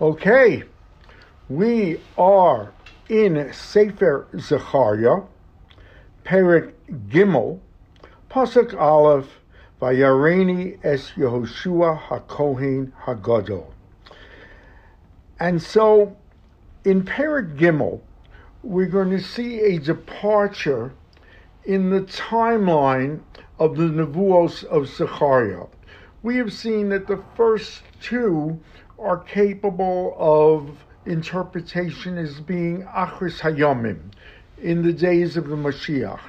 Okay, we are in Sefer Zechariah, Perik Gimel, Pasuk Aleph, Vayareni es Yehoshua HaKohen HaGadol. And so, in Perik Gimel, we're going to see a departure in the timeline of the Nevuos of Zechariah. We have seen that the first two are capable of interpretation as being Achris Hayomim, in the days of the Mashiach.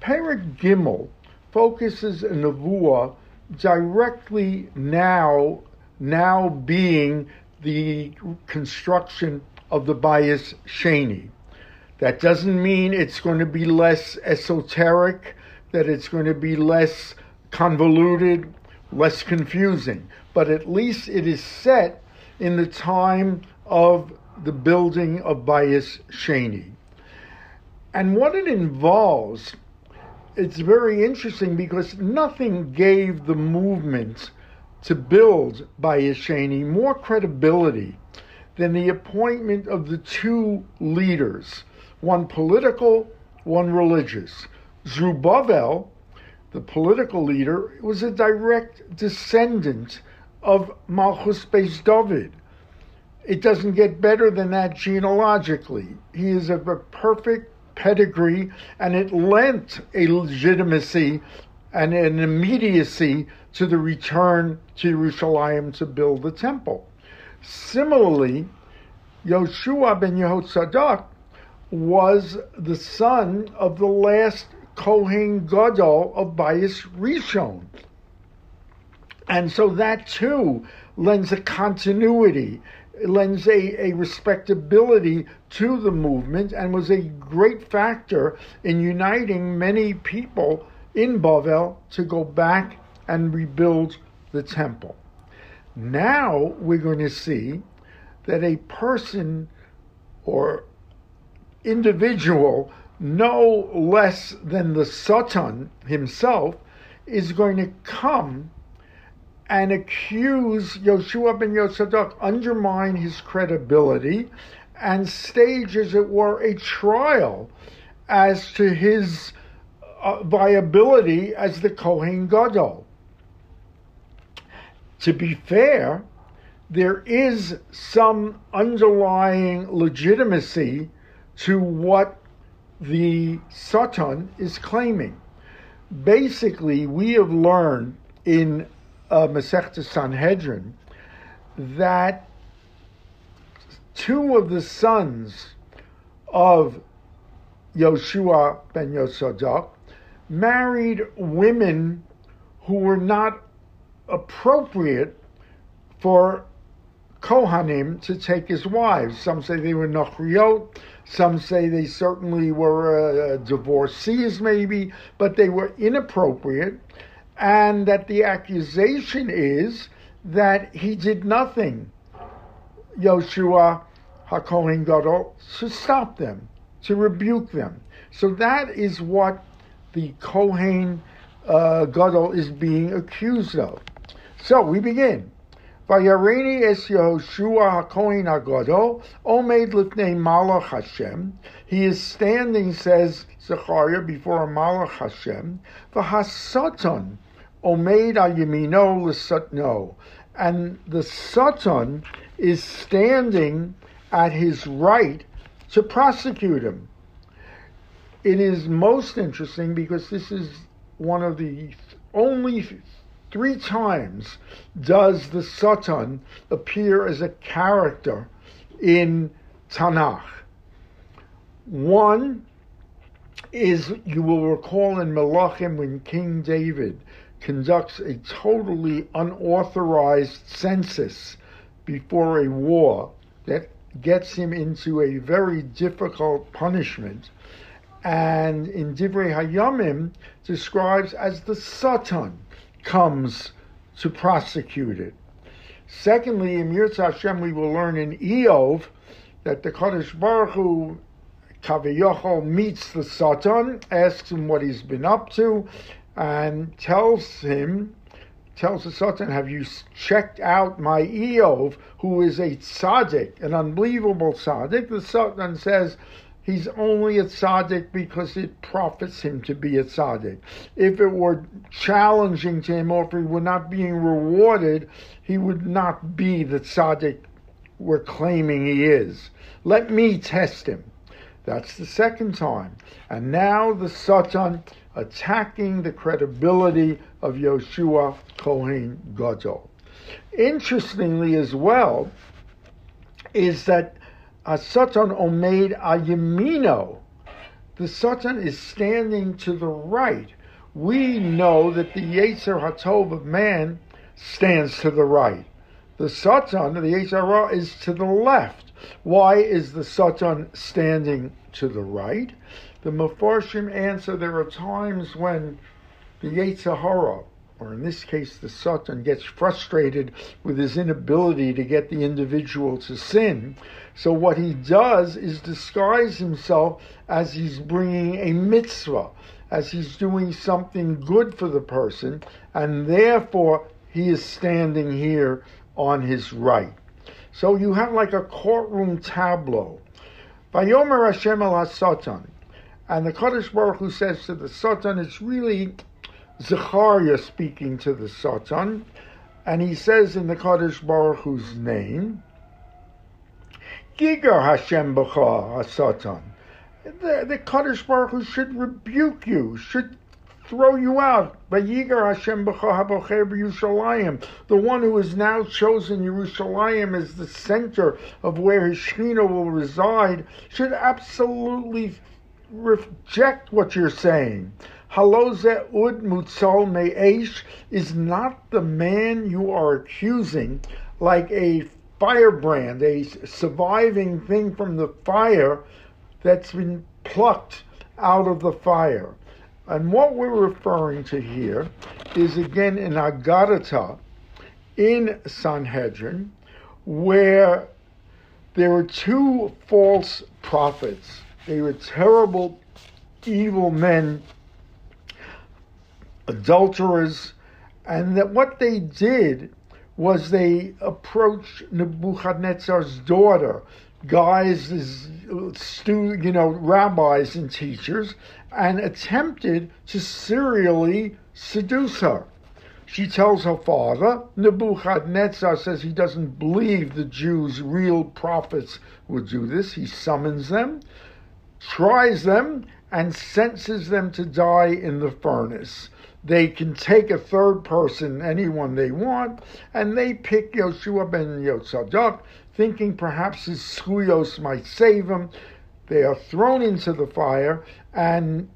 Perik Gimel focuses a Nevuah directly now, now being the construction of the Bayis Sheni. That doesn't mean it's going to be less esoteric, that it's going to be less convoluted, less confusing, but at least it is set in the time of the building of Bayis Sheni. And what it involves, it's very interesting because nothing gave the movement to build Bayis Sheni more credibility than the appointment of the two leaders, one political, one religious. Zerubbabel, the political leader, was a direct descendant of Malchus Beis David. It doesn't get better than that genealogically. He is of a perfect pedigree, and it lent a legitimacy and an immediacy to the return to Jerusalem to build the temple. Similarly, Yoshua ben Yehozadak was the son of the last Kohen Gadol of Bayis Rishon. And so that too lends a continuity, lends a, a respectability to the movement, and was a great factor in uniting many people in Bavel to go back and rebuild the temple. Now we're going to see that a person or individual no less than the Satan himself is going to come and accuse Yoshua ben Yosadak, undermine his credibility, and stage, as it were, a trial as to his uh, viability as the Kohen Gadol. To be fair, there is some underlying legitimacy to what the Satan is claiming. Basically, we have learned in uh, Masechta Sanhedrin that two of the sons of Yoshua ben Yosadak married women who were not appropriate for Kohanim to take as wives. Some say they were Nochriot, some say they certainly were uh, divorcees, maybe, but they were inappropriate, and that the accusation is that he did nothing, Yoshua HaKohen Gadol, to stop them, to rebuke them. So that is what the Kohen uh, Gadol is being accused of. So we begin. Vayareni es Yehoshua HaKohen HaGadol, Omed Lifnei Malach Hashem. He is standing, says Zechariah, before Malach Hashem. V'hasatan Omed Al Yemino L'satno. And the Satan is standing at his right to prosecute him. It is most interesting because this is one of the only Three times does the Satan appear as a character in Tanakh. One is, you will recall in Melachim when King David conducts a totally unauthorized census before a war that gets him into a very difficult punishment. And in Divrei Hayamim describes as the Satan comes to prosecute it. Secondly, in Yirtzeh Hashem, we will learn in Eov that the Kadosh Baruch Hu Kaviyochol meets the Satan, asks him what he's been up to, and tells him tells the Satan, Have you checked out my Eov, who is a tzaddik, an unbelievable tzaddik? The Satan says, He's only a tzaddik because it profits him to be a tzaddik. If it were challenging to him or if he were not being rewarded, he would not be the tzaddik we're claiming he is. Let me test him. That's the second time. And now the Satan attacking the credibility of Yoshua Kohen Gadol. Interestingly as well, is that Satan Omeid Ayamino, the Satan is standing to the right. We know that the Yetzer Hatov of man stands to the right. The Satan, the Yetzer is to the left. Why is the Satan standing to the right? The Mefarshim answer there are times when the Yetzer or in this case the Satan, gets frustrated with his inability to get the individual to sin. So what he does is disguise himself as he's bringing a mitzvah, as he's doing something good for the person, and therefore he is standing here on his right. So you have like a courtroom tableau. Vayomer Hashem el Satan, and the Kadosh Baruch Hu says to the Satan, it's really Zechariah speaking to the Satan, and he says in the Kadosh Baruch Hu's name, Giger Hashem B'cha Satan. The, the Kadosh Baruch Hu should rebuke you, should throw you out. Vayigar Hashem Yerushalayim. The one who has now chosen Yerushalayim as the center of where his Shekhinah will reside should absolutely reject what you're saying. Haloze ud mutzal me'esh is not the man you are accusing like a firebrand, a surviving thing from the fire that's been plucked out of the fire. And what we're referring to here is again in Agadata in Sanhedrin, where there were two false prophets. They were terrible, evil men, adulterers, and that what they did was they approached Nebuchadnezzar's daughter, guys, stu, you know, rabbis and teachers, and attempted to serially seduce her. She tells her father, Nebuchadnezzar says he doesn't believe the Jews, real prophets, would do this. He summons them, tries them, and sentences them to die in the furnace. They can take a third person, anyone they want, and they pick Yoshua ben Yotzadak, thinking perhaps his skuyos might save him. They are thrown into the fire, and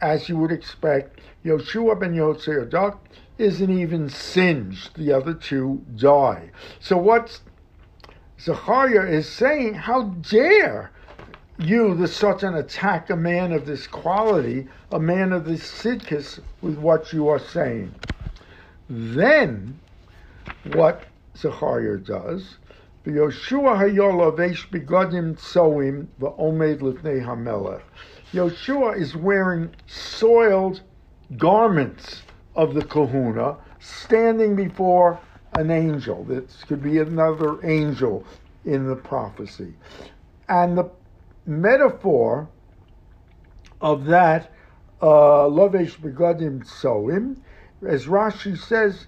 as you would expect, Yoshua ben Yotzadak isn't even singed. The other two die. So what's Zechariah is saying, how dare you, the Satan, attack a man of this quality, a man of this sidkis, with what you are saying? Then, what Zechariah does, Yoshua hayolavesh begodim tsoim va'omed lifnei hamelech. Yoshua is wearing soiled garments of the kahuna, standing before an angel. This could be another angel in the prophecy. And the metaphor of that, uh, Lovesh Begadim Tsoim, as Rashi says,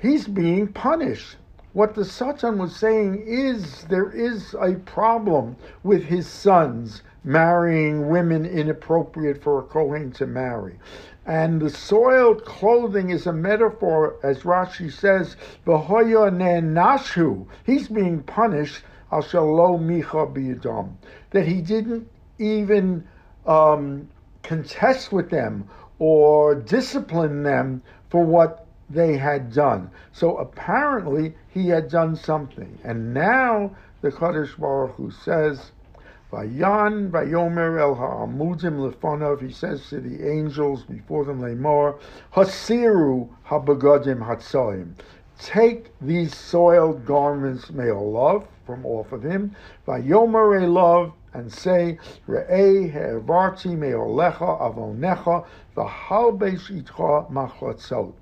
he's being punished. What the Satan was saying is there is a problem with his sons marrying women inappropriate for a Kohen to marry. And the soiled clothing is a metaphor, as Rashi says, nashu. He's being punished, That he didn't even um, contest with them or discipline them for what they had done. So apparently he had done something. And now the Kadosh Baruch Hu says, Vayan Vayomer El Ha'amudim Lefonov, he says to the angels before them, Lemor, Hasiru Habagodim Hatsoim. Take these soiled garments, may love from off of him. Vayomer love and say, Re'eh he'evarti me'olecha avonecha v'halbesh itcha machlatzot.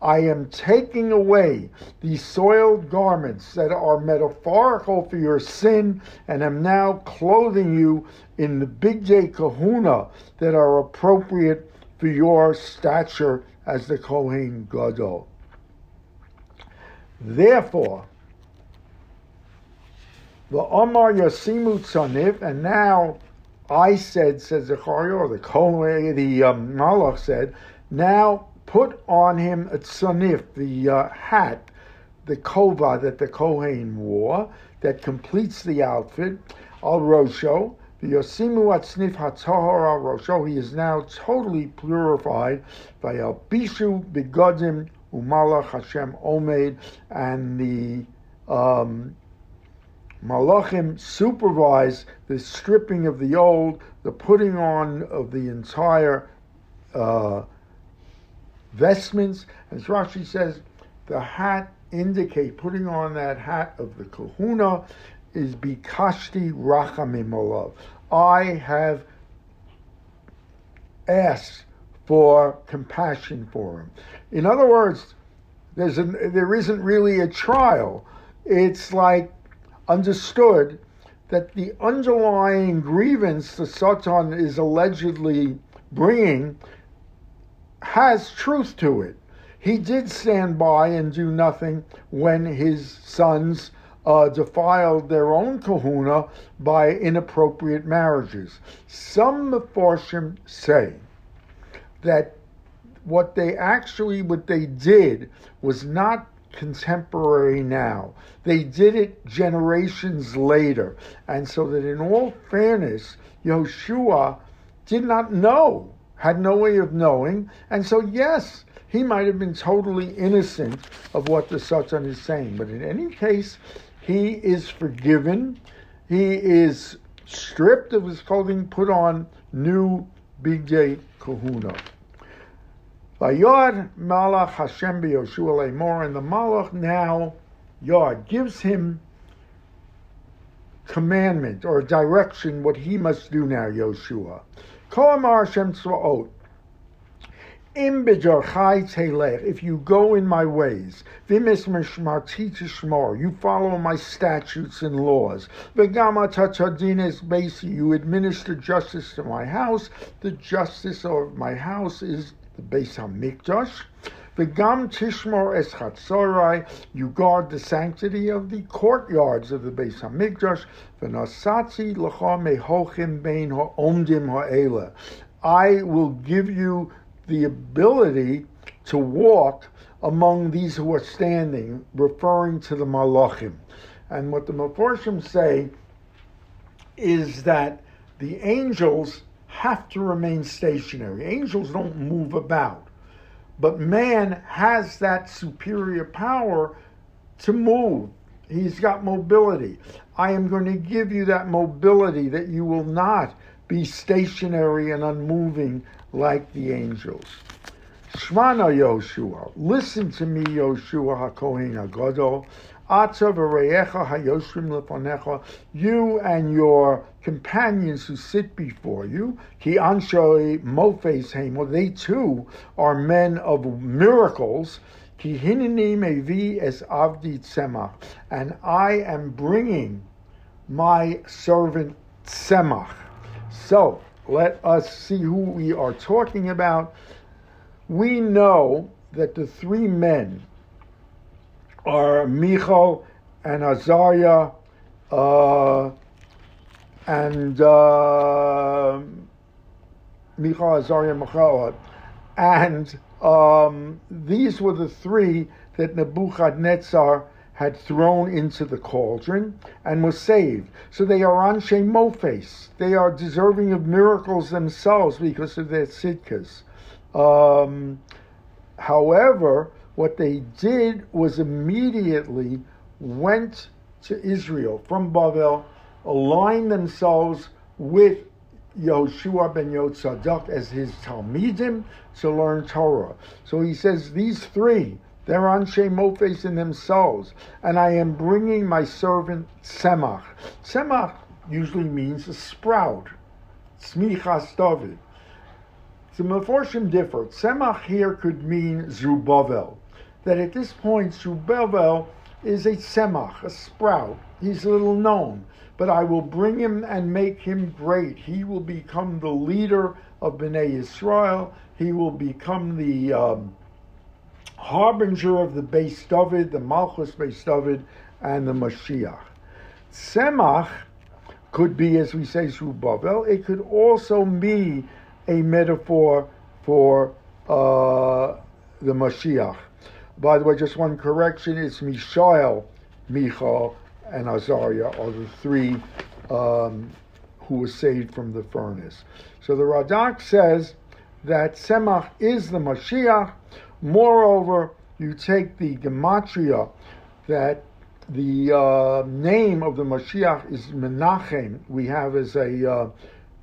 I am taking away these soiled garments that are metaphorical for your sin, and am now clothing you in the bigdei kahuna that are appropriate for your stature as the Kohen Gadol. Therefore, the Omar Yasimu Tzanif, and now I said, says Zechariah, or the Kohen, the um, Malach said, now put on him a tzanif, the uh, hat, the kova that the Kohen wore, that completes the outfit, al rosho, the yosimu atznif hatzahar al rosho, he is now totally purified by al bishu begodim umalach Hashem omed, and the um, Malachim supervise the stripping of the old, the putting on of the entire uh, vestments. As Rashi says, the hat indicate putting on that hat of the kahuna is bikashti rachamim olav. I have asked for compassion for him. In other words, there's an, there isn't really a trial. It's like understood that the underlying grievance the Satan is allegedly bringing has truth to it. He did stand by and do nothing when his sons uh, defiled their own kahuna by inappropriate marriages. Some Meforshim say that what they actually, what they did was not contemporary now. They did it generations later. And so that in all fairness, Yoshua did not know had no way of knowing. And so, yes, he might have been totally innocent of what the Satan is saying. But in any case, he is forgiven. He is stripped of his clothing, put on new bigdei kahuna. Vayod Malach Hashem Yoshua Lemor, and the Malach now, Yod, gives him commandment or direction what he must do now, Yoshua. Hashem Tzvaot. If you go in my ways, you follow my statutes and laws. You administer justice to my house. The justice of my house is the Beis Hamikdash. V'gam tishmor es chatzorai, you guard the sanctity of the courtyards of the Beis Hamikdash. V'nasatzi l'cha mehochim bein ha'omdim ha'ela. I will give you the ability to walk among these who are standing, referring to the malachim. And what the Meforshim say is that the angels have to remain stationary. Angels don't move about. But man has that superior power to move. He's got mobility. I am going to give you that mobility that you will not be stationary and unmoving like the angels. Shmana Yoshua, listen to me, Yoshua HaKohen HaGadol. Atzav Reecha HaYoshim Leponecha, you and your companions who sit before you, ki anshoi mofes hemo, they too are men of miracles. Ki hinini mevi es avdi tzemach, and I am bringing my servant tzemach. So let us see who we are talking about. We know that the three men are Michal and Azariah uh, and uh, Michal, Azariah, Michal. And um, these were the three that Nebuchadnezzar had thrown into the cauldron and was saved. So they are Anshe Mofes. They are deserving of miracles themselves because of their tzidkas. Um, however, what they did was immediately went to Israel from Bavel, aligned themselves with Yoshua ben Yotzadak as his Talmidim to learn Torah. So he says these three, they're on Shemofes in themselves, and I am bringing my servant Semach. Semach usually means a sprout, Smichas David. The Meforshim differ. Semach here could mean Zerubbabel. that at this point Zerubbabel is a semach, a sprout. He's little known, but I will bring him and make him great. He will become the leader of Bnei Israel. He will become the um, harbinger of the Beis David, the Malchus Beis David, and the Mashiach. Semach could be, as we say, Zerubbabel. It could also be a metaphor for uh, the Mashiach. By the way, just one correction: it's Mishael, Michal, and Azariah are the three um, who were saved from the furnace. So the Radak says that Semach is the Mashiach. Moreover, you take the gematria that the uh, name of the Mashiach is Menachem. We have as a uh,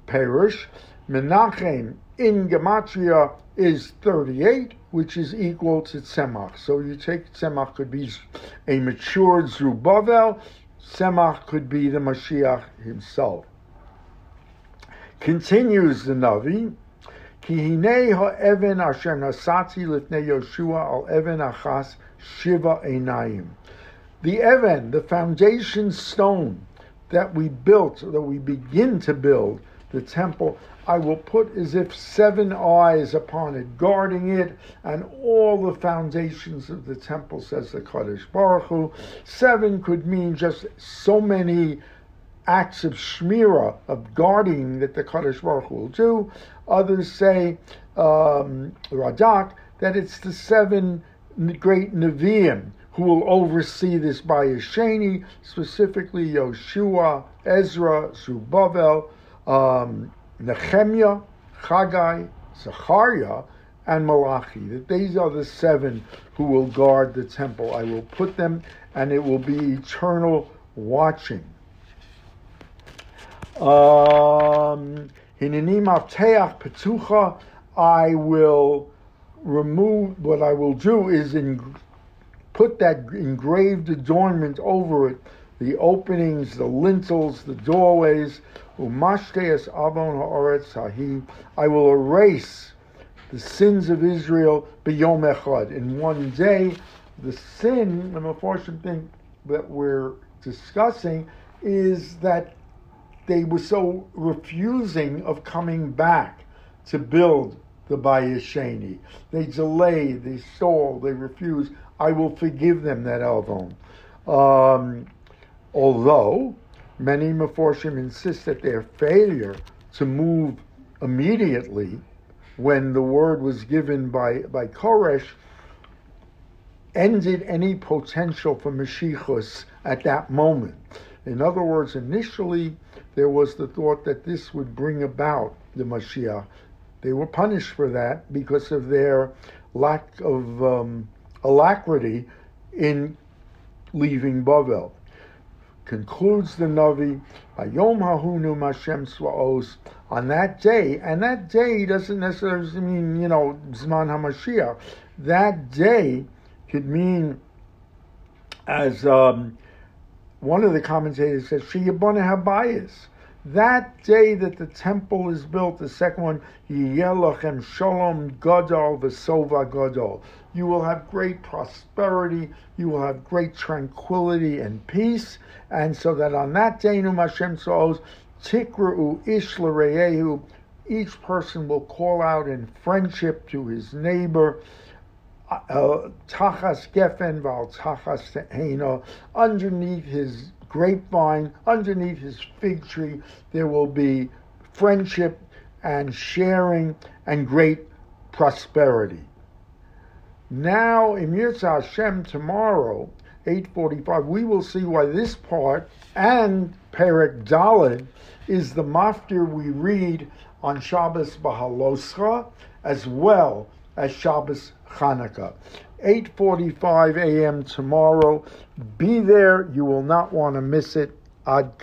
parish. Menachem in gematria is 38, which is equal to Tzemach. So you take Tzemach could be a matured Zerubbabel. Tzemach could be the Mashiach himself. Continues the Navi. The even, the foundation stone that we built, that we begin to build, the temple, I will put as if seven eyes upon it, guarding it, and all the foundations of the temple, says the Kadosh Baruch Hu. Seven could mean just so many acts of shmira, of guarding that the Kadosh Baruch Hu will do. Others say, um, Radak, that it's the seven great Nevi'im who will oversee this by Yesheni, specifically Yoshua, Ezra, Zerubbabel, um, Nehemiah, Chagai, Zechariah, and Malachi. That these are the seven who will guard the temple. I will put them, and it will be eternal watching. Um. I will remove. What I will do is in, put that engraved adornment over it, the openings, the lintels, the doorways. I will erase the sins of Israel beyom echad in one day. The sin, the unfortunate thing that we're discussing, is that they were so refusing of coming back to build the Bayesheni. They delayed, they stalled, they refused. I will forgive them that Alvon. Um, although many Meforshim insist that their failure to move immediately when the word was given by, by Koresh ended any potential for Mashiachus at that moment. In other words, initially there was the thought that this would bring about the Mashiach. They were punished for that because of their lack of um, alacrity in leaving Bavel. Concludes the Navi, Ayom Hahunu Mashem Swaos, on that day, and that day doesn't necessarily mean, you know, Zman HaMashiach. That day could mean, as um, one of the commentators says, Shiyabana Habayis. That day that the temple is built, the second one, Yelachem Shalom Gadol Vesova Gadol. You will have great prosperity, you will have great tranquility and peace, and so that on that day, Num Hashem Saos, Tikra'u Ish L'Reyehu, each person will call out in friendship to his neighbor, tachas gefen val tachas te'ena, underneath his grapevine, underneath his fig tree, there will be friendship and sharing and great prosperity. Now, in Yirtzah Hashem tomorrow, 8.45, we will see why this part and Perek Dalid is the maftir we read on Shabbos Bahaloscha as well as Shabbos Chanukah. 8:45 a.m. tomorrow. Be there. You will not want to miss it. Ad